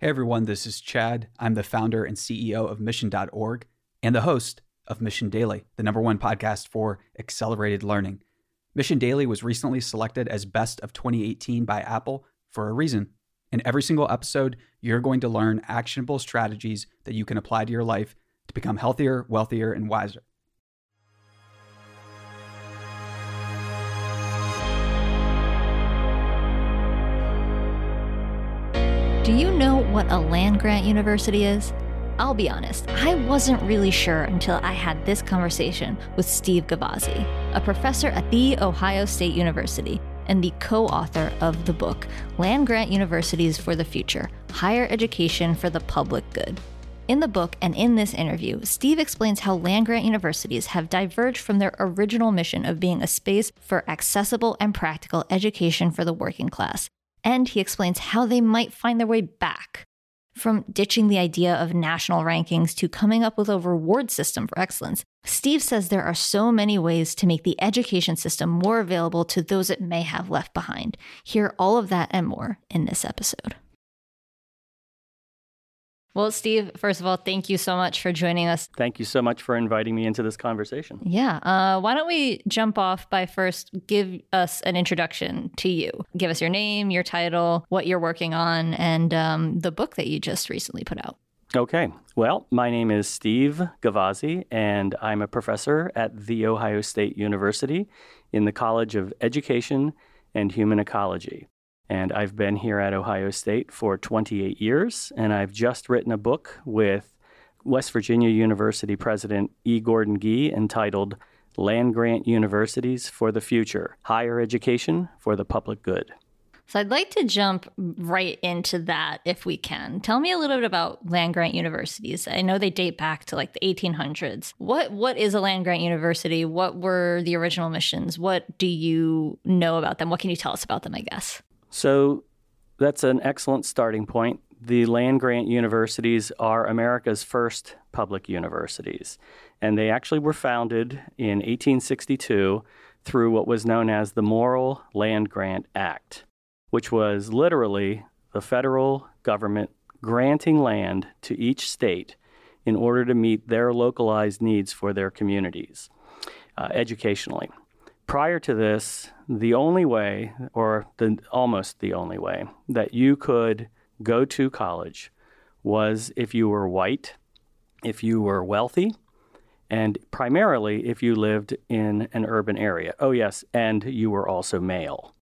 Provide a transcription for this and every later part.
Hey everyone, this is Chad. I'm the founder and CEO of Mission.org and the host of Mission Daily, the number one podcast for accelerated learning. Mission Daily was recently selected as Best of 2018 by Apple for a reason. In every single episode, you're going to learn actionable strategies that you can apply to your life to become healthier, wealthier, and wiser. Do you know what a land grant university is? I'll be honest, I wasn't really sure until I had this conversation with Steve Gavazzi, a professor at The Ohio State University and the co author of the book Land Grant Universities for the Future Higher Education for the Public Good. In the book and in this interview, Steve explains how land grant universities have diverged from their original mission of being a space for accessible and practical education for the working class and he explains how they might find their way back. From ditching the idea of national rankings to coming up with a reward system for excellence, Steve says there are so many ways to make the education system more available to those it may have left behind. Hear all of that and more in this episode. Well, Steve, first of all, thank you so much for joining us. Thank you so much for inviting me into this conversation. Yeah. Uh, why don't we jump off by first give us an introduction to you? Give us your name, your title, what you're working on, and um, the book that you just recently put out. Okay. Well, my name is Steve Gavazzi, and I'm a professor at The Ohio State University in the College of Education and Human Ecology. And I've been here at Ohio State for 28 years, and I've just written a book with West Virginia University President E. Gordon Gee entitled Land Grant Universities for the Future Higher Education for the Public Good. So I'd like to jump right into that if we can. Tell me a little bit about land grant universities. I know they date back to like the 1800s. What what is a land grant university? What were the original missions? What do you know about them? What can you tell us about them, I guess? So that's an excellent starting point. The land grant universities are America's first public universities, and they actually were founded in 1862 through what was known as the Morrill Land Grant Act, which was literally the federal government granting land to each state in order to meet their localized needs for their communities uh, educationally. Prior to this, the only way, or the, almost the only way, that you could go to college was if you were white, if you were wealthy, and primarily if you lived in an urban area. Oh, yes, and you were also male.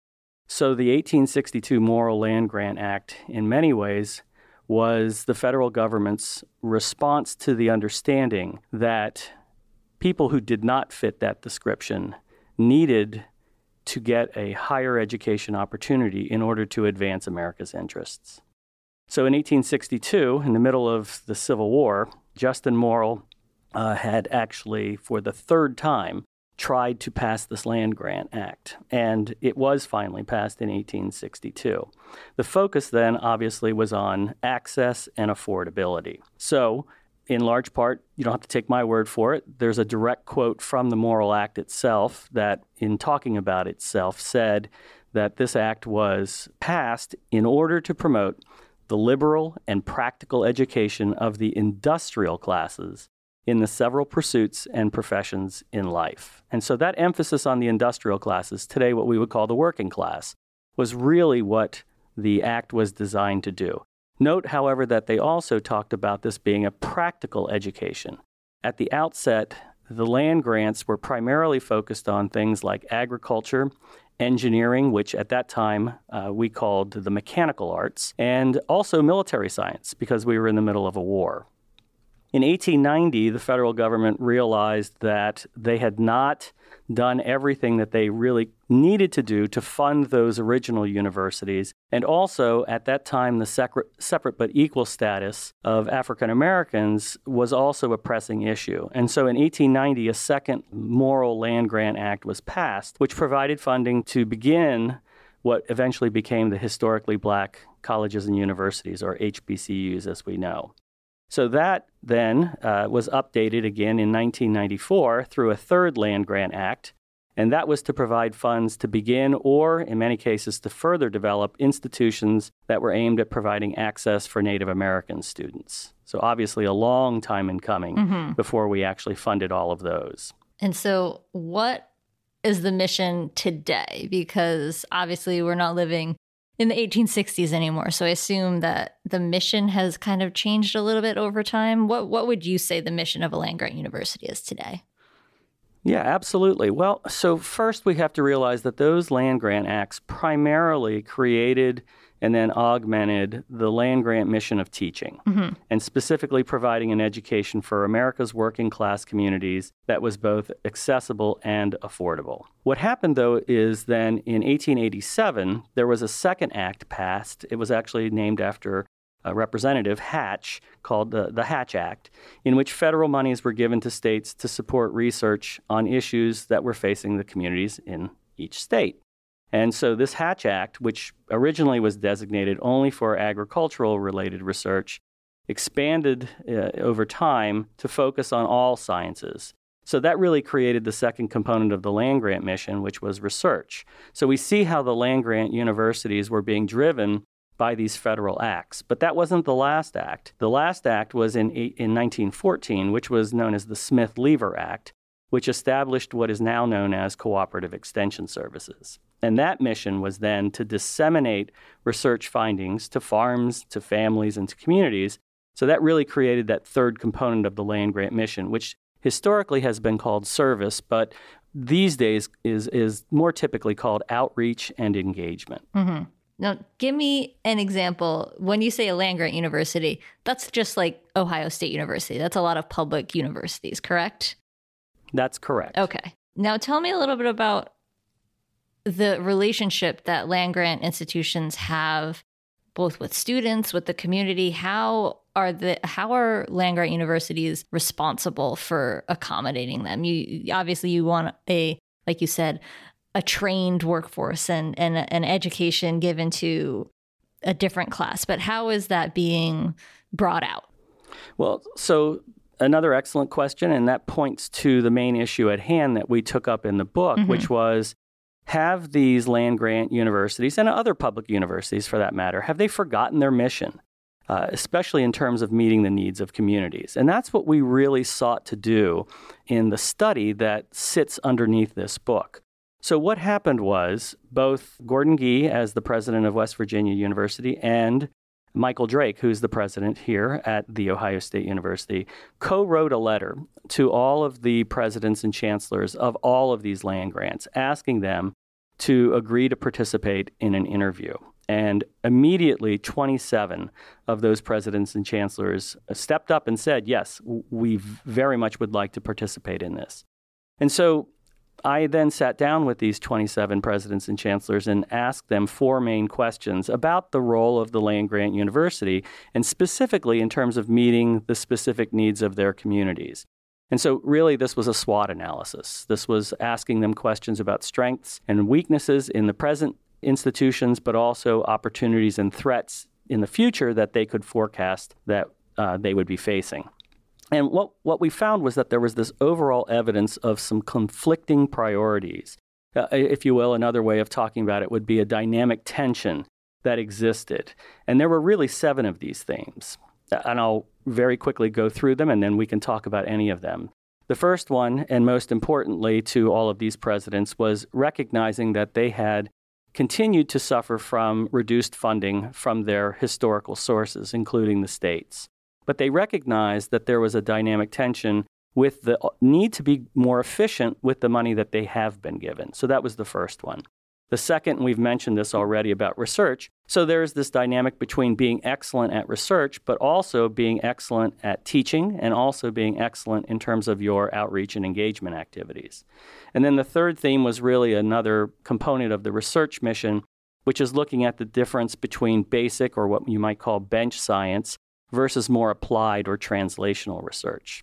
So the 1862 Morrill Land Grant Act, in many ways, was the federal government's response to the understanding that people who did not fit that description needed to get a higher education opportunity in order to advance America's interests. So in 1862, in the middle of the Civil War, Justin Morrill uh, had actually, for the third time, tried to pass this Land Grant Act, and it was finally passed in 1862. The focus then obviously was on access and affordability. So in large part, you don't have to take my word for it. There's a direct quote from the Morrill Act itself that, in talking about itself, said that this act was passed in order to promote the liberal and practical education of the industrial classes in the several pursuits and professions in life. And so that emphasis on the industrial classes, today what we would call the working class, was really what the act was designed to do. Note, however, that they also talked about this being a practical education. At the outset, the land grants were primarily focused on things like agriculture, engineering, which at that time uh, we called the mechanical arts, and also military science because we were in the middle of a war. In 1890, the federal government realized that they had not done everything that they really needed to do to fund those original universities. And also, at that time, the separate, separate but equal status of African Americans was also a pressing issue. And so in 1890, a second Morrill Land Grant Act was passed, which provided funding to begin what eventually became the historically black colleges and universities, or HBCUs as we know. So that then uh, was updated again in 1994 through a third land grant act. And that was to provide funds to begin or, in many cases, to further develop institutions that were aimed at providing access for Native American students. So, obviously, a long time in coming mm-hmm. before we actually funded all of those. And so, what is the mission today? Because obviously, we're not living in the 1860s anymore. So I assume that the mission has kind of changed a little bit over time. What what would you say the mission of a land grant university is today? Yeah, absolutely. Well, so first we have to realize that those land grant acts primarily created and then augmented the land grant mission of teaching, mm-hmm. and specifically providing an education for America's working class communities that was both accessible and affordable. What happened, though, is then in 1887, there was a second act passed. It was actually named after a Representative Hatch, called the, the Hatch Act, in which federal monies were given to states to support research on issues that were facing the communities in each state. And so, this Hatch Act, which originally was designated only for agricultural related research, expanded uh, over time to focus on all sciences. So, that really created the second component of the land grant mission, which was research. So, we see how the land grant universities were being driven by these federal acts. But that wasn't the last act. The last act was in, in 1914, which was known as the Smith Lever Act, which established what is now known as cooperative extension services. And that mission was then to disseminate research findings to farms, to families, and to communities. So that really created that third component of the land grant mission, which historically has been called service, but these days is, is more typically called outreach and engagement. Mm-hmm. Now, give me an example. When you say a land grant university, that's just like Ohio State University. That's a lot of public universities, correct? That's correct. Okay. Now, tell me a little bit about the relationship that land grant institutions have both with students with the community how are the how are land grant universities responsible for accommodating them you obviously you want a like you said a trained workforce and and an education given to a different class but how is that being brought out well so another excellent question and that points to the main issue at hand that we took up in the book mm-hmm. which was have these land grant universities and other public universities for that matter, have they forgotten their mission? Uh, especially in terms of meeting the needs of communities. And that's what we really sought to do in the study that sits underneath this book. So, what happened was both Gordon Gee, as the president of West Virginia University, and Michael Drake, who's the president here at The Ohio State University, co wrote a letter to all of the presidents and chancellors of all of these land grants, asking them to agree to participate in an interview. And immediately, 27 of those presidents and chancellors stepped up and said, Yes, we very much would like to participate in this. And so I then sat down with these 27 presidents and chancellors and asked them four main questions about the role of the land grant university, and specifically in terms of meeting the specific needs of their communities. And so, really, this was a SWOT analysis. This was asking them questions about strengths and weaknesses in the present institutions, but also opportunities and threats in the future that they could forecast that uh, they would be facing. And what, what we found was that there was this overall evidence of some conflicting priorities. Uh, if you will, another way of talking about it would be a dynamic tension that existed. And there were really seven of these themes. And I'll very quickly go through them and then we can talk about any of them. The first one, and most importantly to all of these presidents, was recognizing that they had continued to suffer from reduced funding from their historical sources, including the states. But they recognized that there was a dynamic tension with the need to be more efficient with the money that they have been given. So that was the first one. The second, we've mentioned this already about research. So there's this dynamic between being excellent at research, but also being excellent at teaching and also being excellent in terms of your outreach and engagement activities. And then the third theme was really another component of the research mission, which is looking at the difference between basic or what you might call bench science versus more applied or translational research.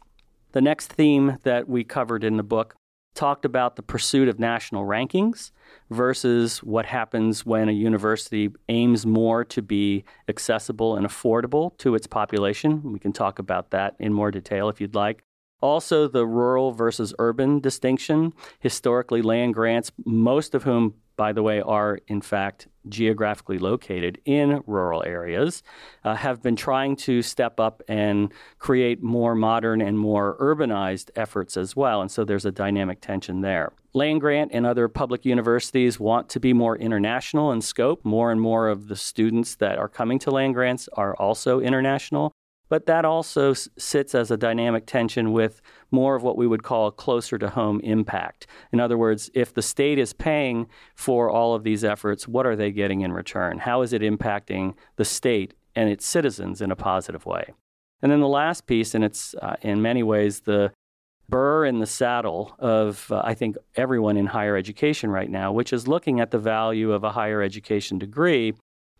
The next theme that we covered in the book talked about the pursuit of national rankings versus what happens when a university aims more to be accessible and affordable to its population. We can talk about that in more detail if you'd like. Also, the rural versus urban distinction. Historically, land grants, most of whom, by the way, are in fact geographically located in rural areas, uh, have been trying to step up and create more modern and more urbanized efforts as well. And so there's a dynamic tension there. Land grant and other public universities want to be more international in scope. More and more of the students that are coming to land grants are also international. But that also sits as a dynamic tension with more of what we would call a closer to home impact. In other words, if the state is paying for all of these efforts, what are they getting in return? How is it impacting the state and its citizens in a positive way? And then the last piece, and it's uh, in many ways the burr in the saddle of, uh, I think, everyone in higher education right now, which is looking at the value of a higher education degree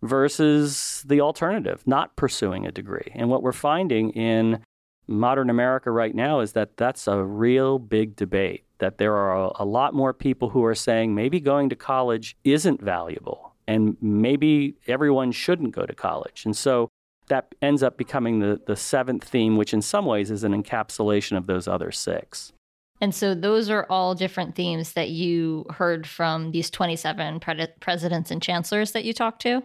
versus the alternative, not pursuing a degree. And what we're finding in modern America right now is that that's a real big debate, that there are a, lot more people who are saying maybe going to college isn't valuable and maybe everyone shouldn't go to college. And so that ends up becoming the, the seventh theme, which in some ways is an encapsulation of those other six. And so those are all different themes that you heard from these 27 pre- presidents and chancellors that you talked to.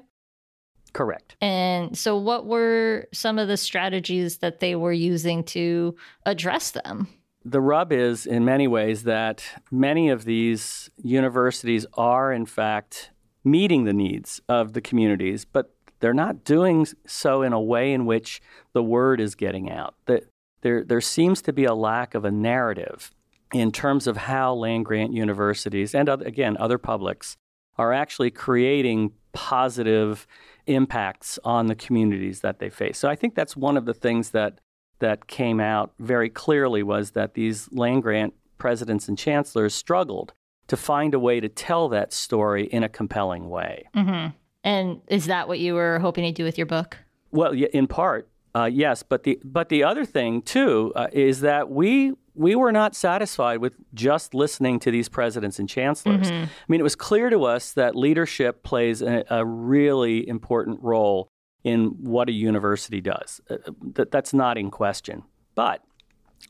Correct. And so, what were some of the strategies that they were using to address them? The rub is, in many ways, that many of these universities are, in fact, meeting the needs of the communities, but they're not doing so in a way in which the word is getting out. That there, there seems to be a lack of a narrative in terms of how land grant universities and, other, again, other publics are actually creating positive impacts on the communities that they face. So I think that's one of the things that that came out very clearly was that these land grant presidents and chancellors struggled to find a way to tell that story in a compelling way. Mm-hmm. And is that what you were hoping to do with your book? Well, in part, uh, yes. But the but the other thing too uh, is that we we were not satisfied with just listening to these presidents and chancellors. Mm-hmm. I mean, it was clear to us that leadership plays a, a really important role in what a university does. Uh, that, that's not in question. But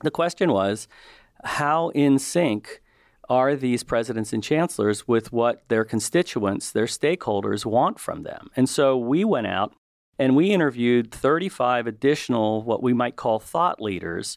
the question was, how in sync are these presidents and chancellors with what their constituents, their stakeholders want from them? And so we went out and we interviewed 35 additional, what we might call thought leaders,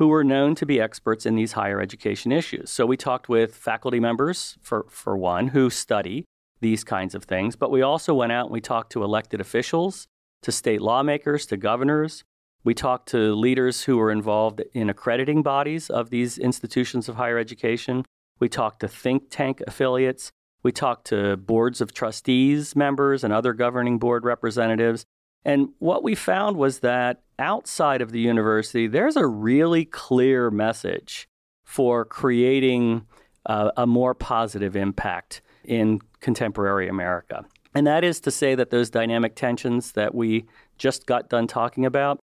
who were known to be experts in these higher education issues. So we talked with faculty members, for, for one, who study these kinds of things, but we also went out and we talked to elected officials, to state lawmakers, to governors. We talked to leaders who were involved in accrediting bodies of these institutions of higher education. We talked to think tank affiliates. We talked to boards of trustees members and other governing board representatives. And what we found was that outside of the university, there's a really clear message for creating uh, a more positive impact in contemporary America. And that is to say that those dynamic tensions that we just got done talking about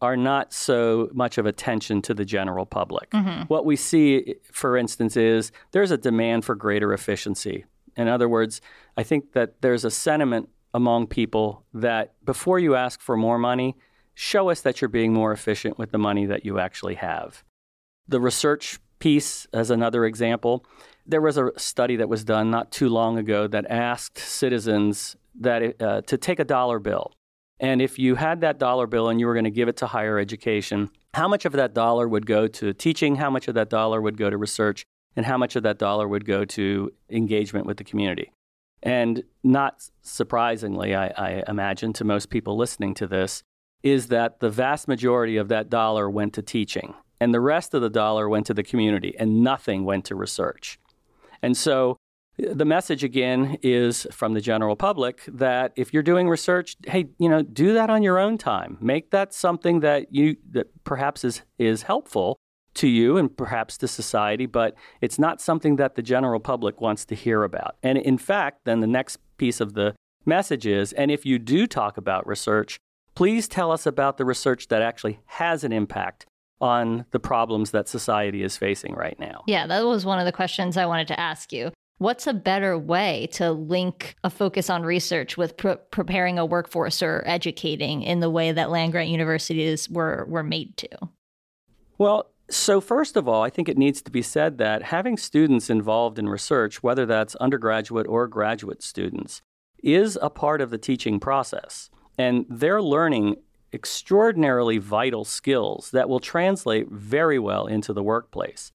are not so much of a tension to the general public. Mm-hmm. What we see, for instance, is there's a demand for greater efficiency. In other words, I think that there's a sentiment among people that before you ask for more money, show us that you're being more efficient with the money that you actually have. The research piece, as another example, there was a study that was done not too long ago that asked citizens that uh, to take a dollar bill. And if you had that dollar bill and you were going to give it to higher education, how much of that dollar would go to teaching, how much of that dollar would go to research, and how much of that dollar would go to engagement with the community? And not surprisingly, I, I, imagine to most people listening to this, is that the vast majority of that dollar went to teaching, and the rest of the dollar went to the community, and nothing went to research. And so uh, the message again is from the general public that if you're doing research, hey, you know, do that on your own time. Make that something that you that perhaps is is helpful to you and perhaps to society, but it's not something that the general public wants to hear about. And in fact, then the next piece of the message is, and if you do talk about research, please tell us about the research that actually has an impact on the problems that society is facing right now. Yeah, that was one of the questions I wanted to ask you. What's a better way to link a focus on research with pre- preparing a workforce or educating in the way that land grant universities were were made to? Well, So, first of all, I think it needs to be said that having students involved in research, whether that's undergraduate or graduate students, is a part of the teaching process. And they're learning extraordinarily vital skills that will translate very well into the workplace.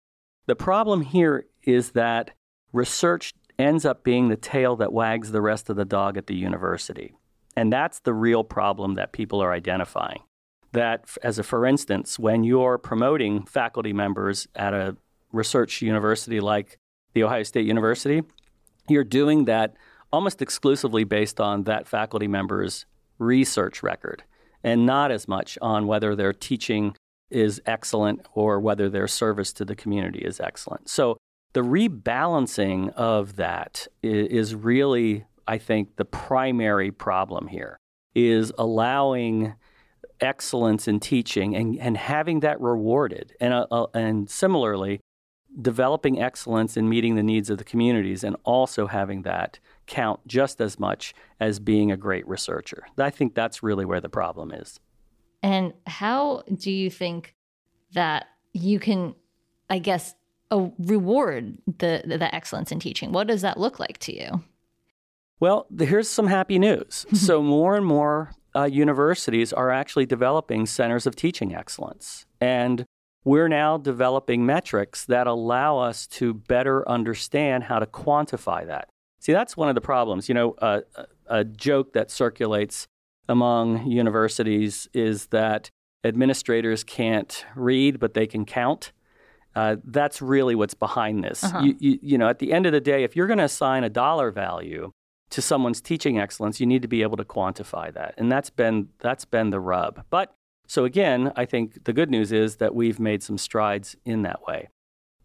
The problem here is that research ends up being the tail that wags the rest of the dog at the university. And that's the real problem that people are identifying. That, as a for instance, when you're promoting faculty members at a research university like The Ohio State University, you're doing that almost exclusively based on that faculty member's research record and not as much on whether their teaching is excellent or whether their service to the community is excellent. So the rebalancing of that is really, I think, the primary problem here is allowing excellence in teaching and, and having that rewarded. And, uh, uh, and similarly, developing excellence in meeting the needs of the communities and also having that count just as much as being a great researcher. I think that's really where the problem is. And how do you think that you can, I guess, uh, reward the, the excellence in teaching? What does that look like to you? Well, here's some happy news. so, more and more uh, universities are actually developing centers of teaching excellence. And we're now developing metrics that allow us to better understand how to quantify that. See, that's one of the problems. You know, uh, a joke that circulates among universities is that administrators can't read, but they can count. Uh, that's really what's behind this. Uh-huh. You, you, you, know, at the end of the day, if you're going to assign a dollar value to someone's teaching excellence, you need to be able to quantify that, and that's been that's been the rub. But so again, I think the good news is that we've made some strides in that way.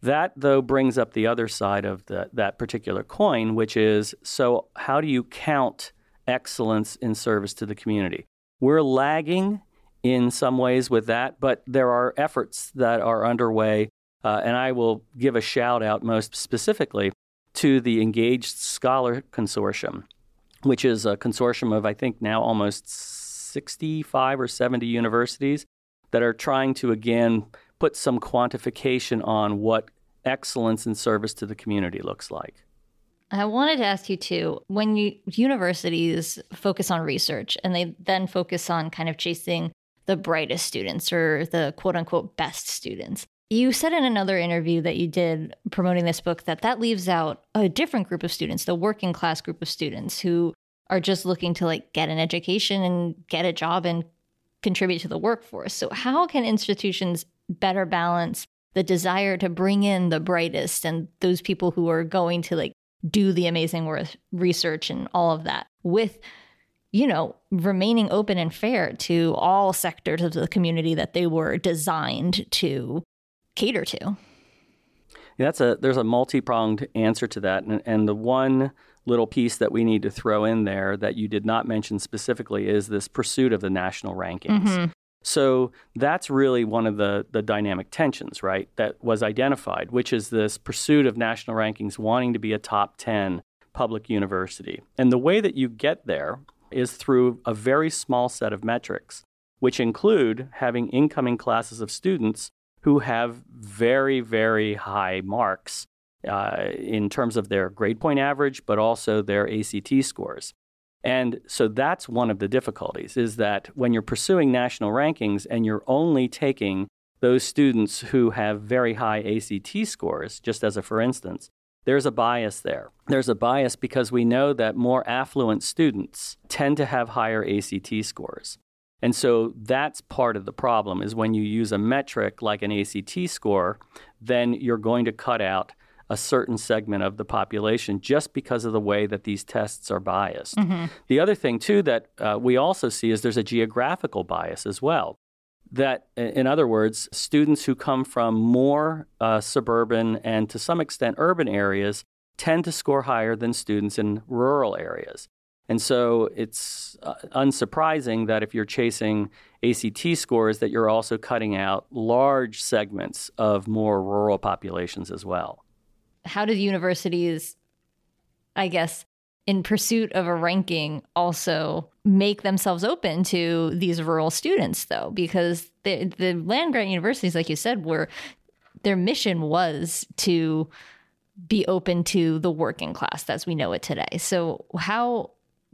That, though, brings up the other side of the, that particular coin, which is so, how do you count excellence in service to the community? We're lagging in some ways with that, but there are efforts that are underway. Uh, and I will give a shout out most specifically to the Engaged Scholar Consortium, which is a consortium of, I think, now almost 65 or 70 universities that are trying to, again, put some quantification on what excellence in service to the community looks like. I wanted to ask you too when you, universities focus on research and they then focus on kind of chasing the brightest students or the quote unquote best students. You said in another interview that you did promoting this book that that leaves out a different group of students, the working class group of students who are just looking to like get an education and get a job and contribute to the workforce. So how can institutions better balance the desire to bring in the brightest and those people who are going to like do the amazing work research and all of that with you know remaining open and fair to all sectors of the community that they were designed to cater to yeah, that's a there's a multi-pronged answer to that and, and the one little piece that we need to throw in there that you did not mention specifically is this pursuit of the national rankings mm-hmm. So that's really one of the, the dynamic tensions, right, that was identified, which is this pursuit of national rankings, wanting to be a top 10 public university. And the way that you get there is through a very small set of metrics, which include having incoming classes of students who have very, very high marks uh, in terms of their grade point average, but also their ACT scores. And so that's one of the difficulties is that when you're pursuing national rankings and you're only taking those students who have very high ACT scores, just as a for instance, there's a bias there. There's a bias because we know that more affluent students tend to have higher ACT scores. And so that's part of the problem is when you use a metric like an ACT score, then you're going to cut out a certain segment of the population just because of the way that these tests are biased. Mm-hmm. The other thing, too, that uh, we also see is there's a geographical bias as well. That, in other words, students who come from more uh, suburban and to some extent urban areas tend to score higher than students in rural areas. And so it's uh, unsurprising that if you're chasing ACT scores, that you're also cutting out large segments of more rural populations as well how do universities, I guess, in pursuit of a ranking, also make themselves open to these rural students, though? Because the, the land grant universities, like you said, were their mission was to be open to the working class as we know it today. So how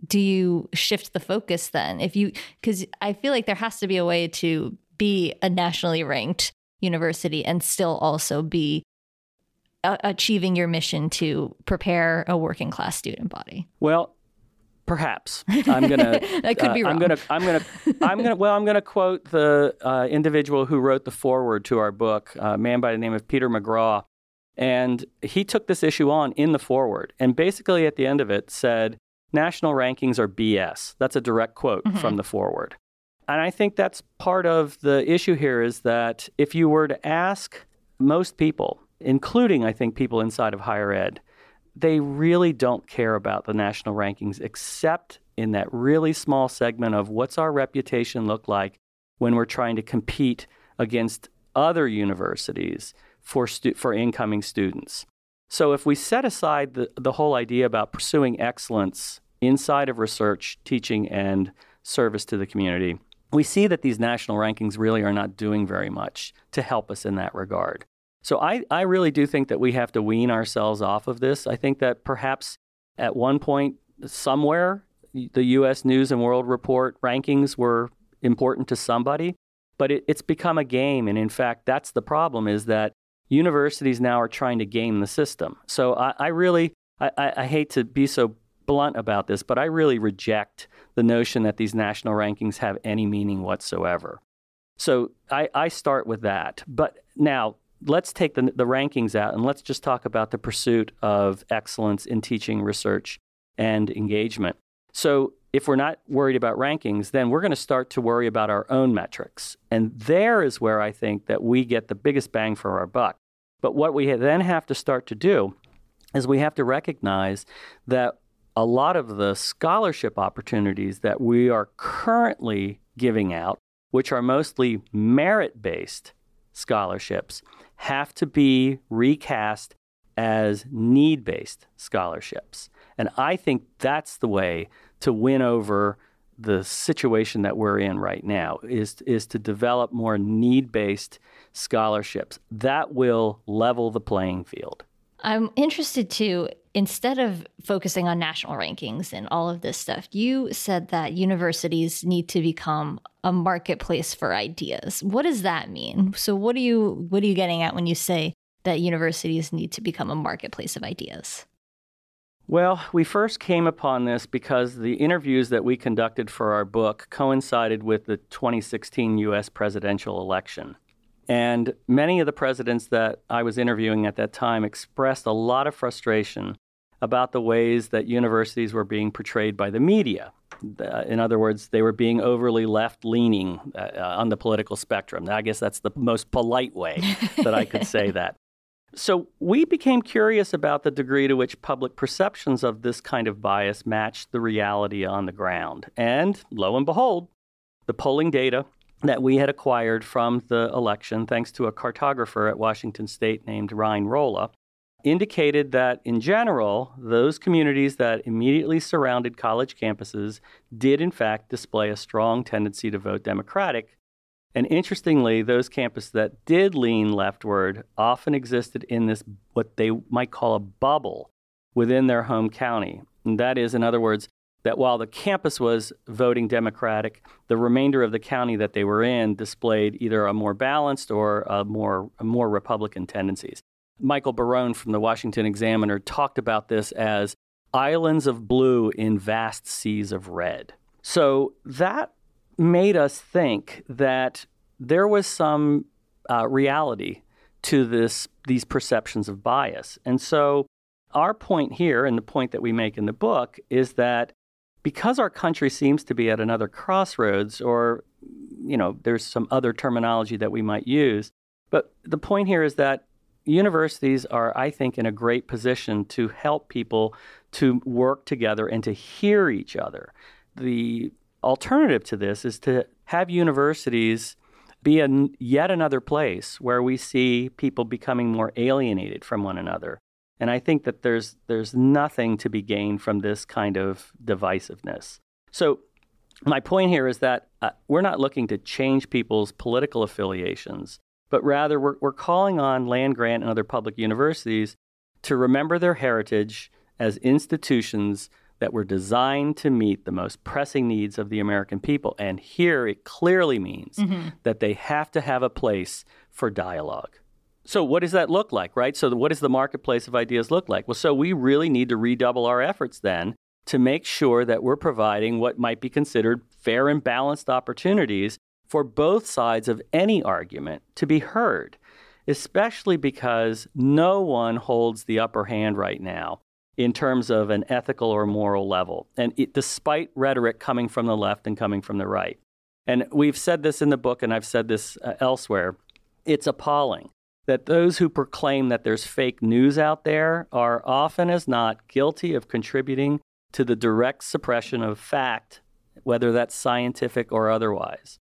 do you shift the focus then? If you cuz I feel like there has to be a way to be a nationally ranked university and still also be uh, achieving your mission to prepare a working class student body. Well, Perhaps I'm gonna. that could uh, be wrong. I'm gonna. I'm gonna. I'm gonna. Well, I'm gonna quote the uh, individual who wrote the foreword to our book, a man by the name of Peter McGraw, and he took this issue on in the foreword, and basically at the end of it said, "National rankings are BS." That's a direct quote mm-hmm. from the foreword, and I think that's part of the issue here is that if you were to ask most people, including I think people inside of higher ed they really don't care about the national rankings except in that really small segment of what's our reputation look like when we're trying to compete against other universities for, stu- for incoming students. So if we set aside the, the whole idea about pursuing excellence inside of research, teaching, and service to the community, we see that these national rankings really are not doing very much to help us in that regard. So I, I really do think that we have to wean ourselves off of this. I think that perhaps at one point, somewhere, the U.S. News and World Report rankings were important to somebody, but it, it's become a game. And in fact, that's the problem is that universities now are trying to game the system. So I, I really, I, I hate to be so blunt about this, but I really reject the notion that these national rankings have any meaning whatsoever. So I, I start with that. But now, let's take the, the rankings out and let's just talk about the pursuit of excellence in teaching, research, and engagement. So, if we're not worried about rankings, then we're going to start to worry about our own metrics. And there is where I think that we get the biggest bang for our buck. But what we then have to start to do is we have to recognize that a lot of the scholarship opportunities that we are currently giving out, which are mostly merit based scholarships, have to be recast as need based scholarships. And I think that's the way to win over the situation that we're in right now is, is to develop more need based scholarships. That will level the playing field. I'm interested too, instead of focusing on national rankings and all of this stuff, you said that universities need to become a marketplace for ideas. What does that mean? So what are you what are you getting at when you say that universities need to become a marketplace of ideas? Well, we first came upon this because the interviews that we conducted for our book coincided with the 2016 US presidential election. And many of the presidents that I was interviewing at that time expressed a lot of frustration about the ways that universities were being portrayed by the media. Uh, in other words, they were being overly left leaning uh, uh, on the political spectrum. Now, I guess that's the most polite way that I could say that. So we became curious about the degree to which public perceptions of this kind of bias matched the reality on the ground. And lo and behold, the polling data that we had acquired from the election, thanks to a cartographer at Washington State named Ryan Rohla, indicated that in general, those communities that immediately surrounded college campuses did in fact display a strong tendency to vote Democratic. And interestingly, those campuses that did lean leftward often existed in this, what they might call a bubble within their home county. And that is, in other words, that while the campus was voting Democratic, the remainder of the county that they were in displayed either a more balanced or a more, a more Republican tendencies. Michael Barone from the Washington Examiner talked about this as islands of blue in vast seas of red. So that made us think that there was some uh, reality to this, these perceptions of bias. And so our point here, and the point that we make in the book, is that because our country seems to be at another crossroads, or you know, there's some other terminology that we might use. But the point here is that universities are, I think, in a great position to help people to work together and to hear each other. The alternative to this is to have universities be a, yet another place where we see people becoming more alienated from one another. And I think that there's there's nothing to be gained from this kind of divisiveness. So my point here is that uh, we're not looking to change people's political affiliations. but rather we're, we're calling on land grant and other public universities to remember their heritage as institutions that were designed to meet the most pressing needs of the American people. And here it clearly means mm-hmm. that they have to have a place for dialogue. So, what does that look like, right? So, what does the marketplace of ideas look like? Well, so we really need to redouble our efforts then to make sure that we're providing what might be considered fair and balanced opportunities for both sides of any argument to be heard, especially because no one holds the upper hand right now in terms of an ethical or moral level, and it, despite rhetoric coming from the left and coming from the right. And we've said this in the book, and I've said this uh, elsewhere. It's appalling that those who proclaim that there's fake news out there are often as not guilty of contributing to the direct suppression of fact, whether that's scientific or otherwise.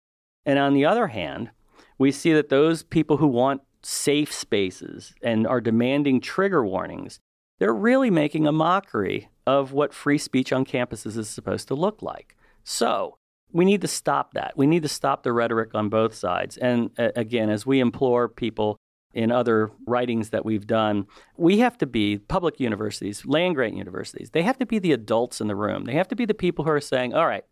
And on the other hand, we see that those people who want safe spaces and are demanding trigger warnings they're really making a mockery of what free speech on campuses is supposed to look like. So, we need to stop that. We need to stop the rhetoric on both sides. And uh, again, as we implore people in other writings that we've done, we have to be public universities, land grant universities, they have to be the adults in the room. They have to be the people who are saying, all right,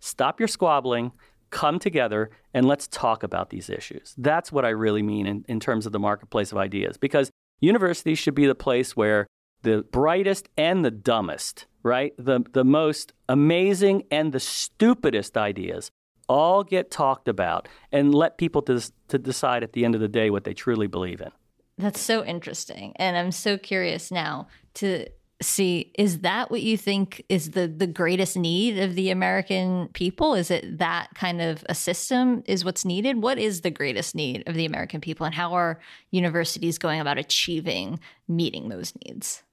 stop your squabbling, come together, and let's talk about these issues. That's what I really mean in, in terms of the marketplace of ideas, because universities should be the place where the brightest and the dumbest, right? The, the most amazing and the stupidest ideas all get talked about and let people to, to decide at the end of the day what they truly believe in. That's so interesting. And I'm so curious now to see is that what you think is the the greatest need of the American people? Is it that kind of a system is what's needed? What is the greatest need of the American people and how are universities going about achieving meeting those needs?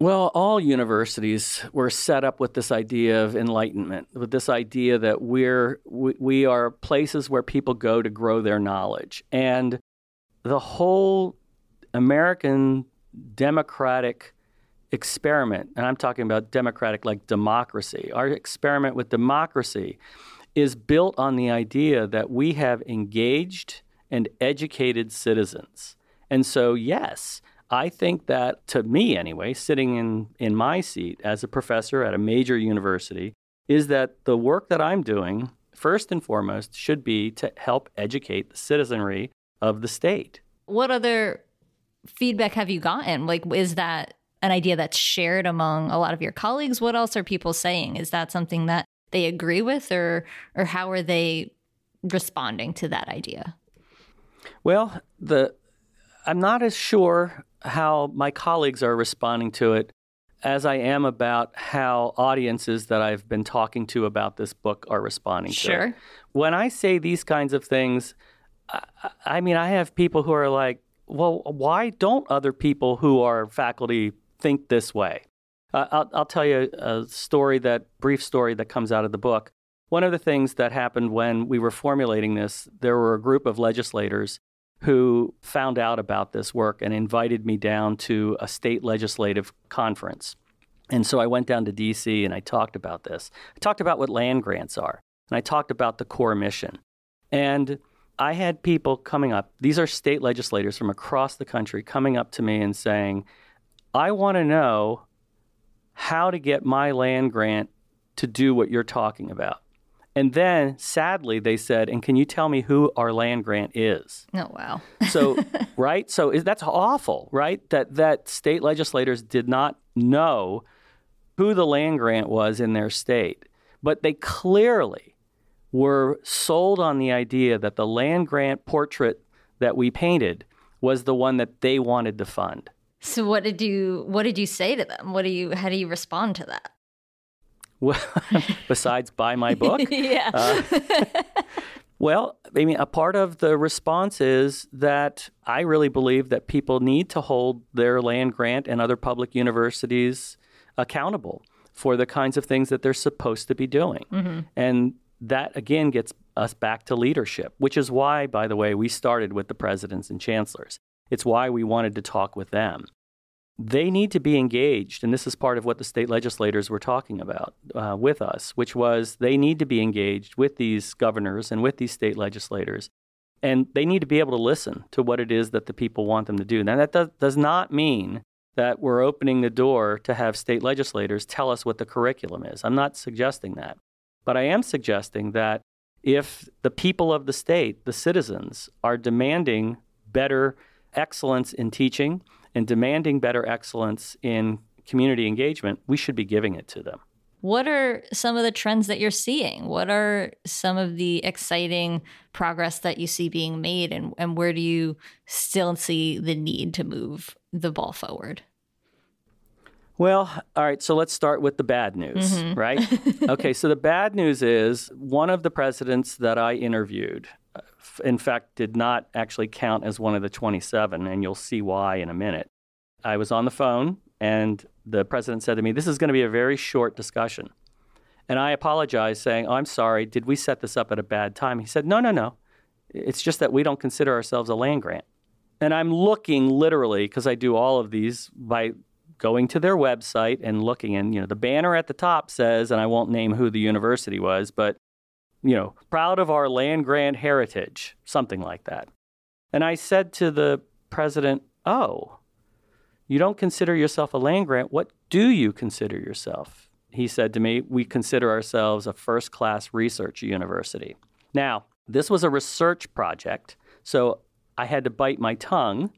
Well, all universities were set up with this idea of enlightenment, with this idea that we're we, we are places where people go to grow their knowledge. And the whole American democratic experiment, and I'm talking about democratic like democracy, our experiment with democracy is built on the idea that we have engaged and educated citizens. And so, yes, I think that, to me anyway, sitting in, in my seat as a professor at a major university, is that the work that I'm doing, first and foremost, should be to help educate the citizenry of the state. What other feedback have you gotten? Like, is that an idea that's shared among a lot of your colleagues? What else are people saying? Is that something that they agree with, or or how are they responding to that idea? Well, the I'm not as sure how my colleagues are responding to it as I am about how audiences that I've been talking to about this book are responding sure. to it. Sure. When I say these kinds of things, I, I mean, I have people who are like, well, why don't other people who are faculty think this way? Uh, I'll, I'll tell you a story that brief story that comes out of the book. One of the things that happened when we were formulating this, there were a group of legislators who found out about this work and invited me down to a state legislative conference. And so I went down to DC and I talked about this. I talked about what land grants are, and I talked about the core mission. And I had people coming up, these are state legislators from across the country coming up to me and saying, I want to know how to get my land grant to do what you're talking about. And then sadly, they said, and can you tell me who our land grant is? Oh, wow. so, right? So is, that's awful, right? That, that state legislators did not know who the land grant was in their state. But they clearly were sold on the idea that the land grant portrait that we painted was the one that they wanted to fund. So what did you what did you say to them? What do you how do you respond to that? Well, besides buy my book? yeah. Uh, well, I mean, a part of the response is that I really believe that people need to hold their land grant and other public universities accountable for the kinds of things that they're supposed to be doing. Mm-hmm. And that, again, gets us back to leadership, which is why, by the way, we started with the presidents and chancellors. It's why we wanted to talk with them they need to be engaged. And this is part of what the state legislators were talking about uh, with us, which was they need to be engaged with these governors and with these state legislators And they need to be able to listen to what it is that the people want them to do. Now, that does, does not mean that we're opening the door to have state legislators tell us what the curriculum is. I'm not suggesting that. But I am suggesting that if the people of the state, the citizens, are demanding better excellence in teaching and demanding better excellence in community engagement, we should be giving it to them. What are some of the trends that you're seeing? What are some of the exciting progress that you see being made, and, and where do you still see the need to move the ball forward? Well, all right, so let's start with the bad news, mm-hmm. right? okay, so the bad news is one of the presidents that I interviewed, in fact, did not actually count as one of the 27, and you'll see why in a minute. I was on the phone and the president said to me, This is going to be a very short discussion. And I apologized, saying, oh, I'm sorry, did we set this up at a bad time? He said, No, no, no. It's just that we don't consider ourselves a land grant. And I'm looking literally, because I do all of these by going to their website and looking, and you know, the banner at the top says, and I won't name who the university was, but you know, proud of our land grant heritage, something like that. And I said to the president, Oh, you don't consider yourself a land grant. What do you consider yourself? He said to me, We consider ourselves a first class research university. Now, this was a research project, so I had to bite my tongue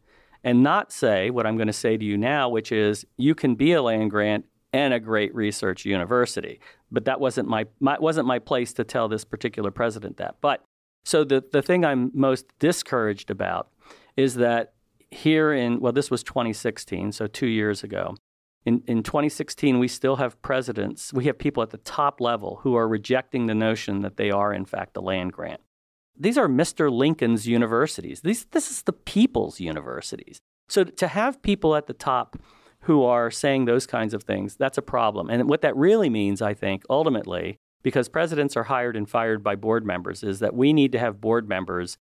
and not say what I'm going to say to you now, which is you can be a land grant and a great research university. But that wasn't my, my wasn't my place to tell this particular president that. But so the, the thing I'm most discouraged about is that here in, well, this was 2016, so two years ago. In, in 2016, we still have presidents, we have people at the top level who are rejecting the notion that they are, in fact, a land grant. These are Mr. Lincoln's universities. These, this is the people's universities. So to have people at the top who are saying those kinds of things, that's a problem. And what that really means, I think, ultimately, because presidents are hired and fired by board members, is that we need to have board members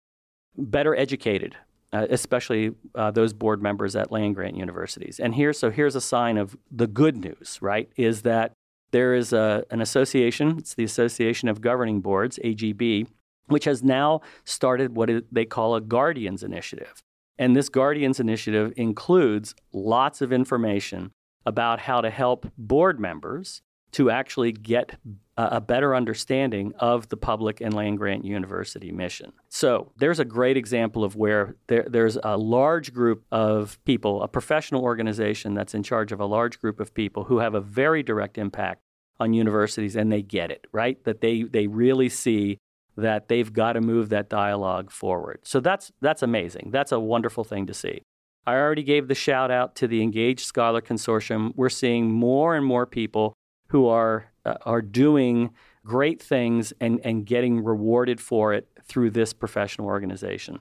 better educated uh, especially uh, those board members at land grant universities. And here, so here's a sign of the good news, right? Is that there is a, an association, it's the Association of Governing Boards, AGB, which has now started what they call a Guardians Initiative. And this Guardians Initiative includes lots of information about how to help board members to actually get uh, a better understanding of the public and land grant university mission. So there's a great example of where there, there's a large group of people, a professional organization that's in charge of a large group of people who have a very direct impact on universities and they get it, right? That they, they really see that they've got to move that dialogue forward. So that's, that's amazing. That's a wonderful thing to see. I already gave the shout out to the Engaged Scholar Consortium. We're seeing more and more people who are uh, are doing great things and, and getting rewarded for it through this professional organization.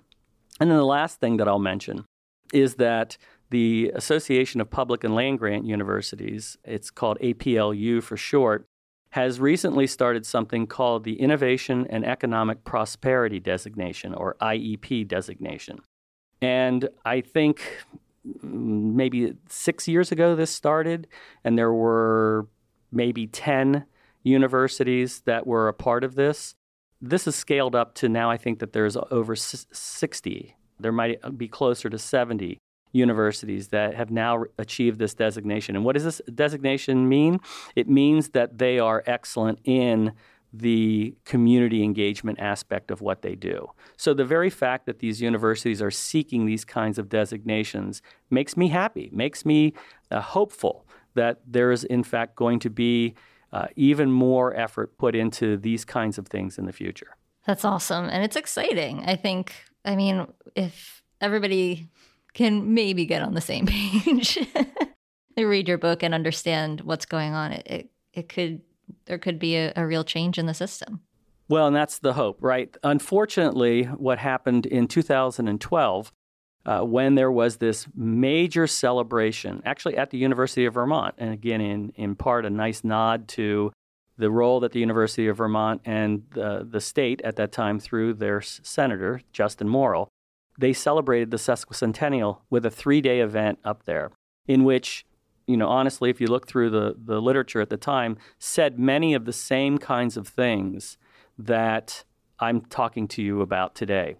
And then the last thing that I'll mention is that the Association of Public and Land Grant Universities, it's called APLU for short, has recently started something called the Innovation and Economic Prosperity Designation, or IEP designation. And I think maybe six years ago this started, and there were maybe 10 universities that were a part of this. This is scaled up to now, I think that there's over 60. There might be closer to 70 universities that have now achieved this designation. And what does this designation mean? It means that they are excellent in the community engagement aspect of what they do. So the very fact that these universities are seeking these kinds of designations makes me happy, makes me uh, hopeful that there is, in fact, going to be uh, even more effort put into these kinds of things in the future. That's awesome. And it's exciting. I think, I mean, if everybody can maybe get on the same page, read your book and understand what's going on, it, it, it could, there could be a, a real change in the system. Well, and that's the hope, right? Unfortunately, what happened in 2012 uh, when there was this major celebration, actually at the University of Vermont, and again, in, in part, a nice nod to the role that the University of Vermont and the, the state at that time, through their senator, Justin Morrill, they celebrated the sesquicentennial with a three day event up there in which you know, honestly, if you look through the, the literature at the time, said many of the same kinds of things that I'm talking to you about today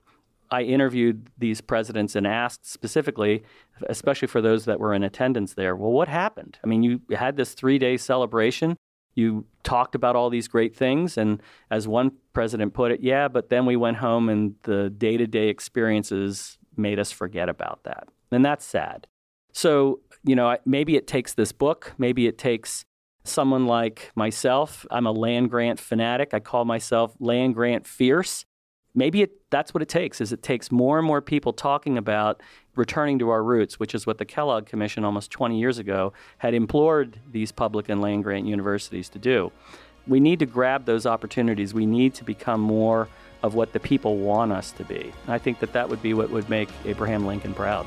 I interviewed these presidents and asked specifically, especially for those that were in attendance there, well, what happened? I mean, you had this three day celebration. You talked about all these great things. And as one president put it, yeah, but then we went home and the day to day experiences made us forget about that. And that's sad. So, you know, maybe it takes this book, maybe it takes someone like myself. I'm a land grant fanatic. I call myself land grant fierce maybe it, that's what it takes is it takes more and more people talking about returning to our roots which is what the kellogg commission almost 20 years ago had implored these public and land grant universities to do. We need to grab those opportunities. We need to become more of what the people want us to be. I think that that would be what would make abraham lincoln proud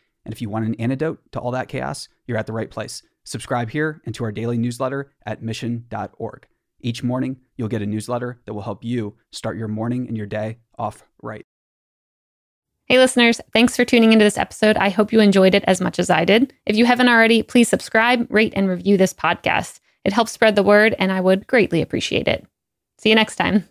and if you want an antidote to all that chaos, you're at the right place. Subscribe here and to our daily newsletter at mission.org. Each morning, you'll get a newsletter that will help you start your morning and your day off right. Hey, listeners, thanks for tuning into this episode. I hope you enjoyed it as much as I did. If you haven't already, please subscribe, rate, and review this podcast. It helps spread the word, and I would greatly appreciate it. See you next time.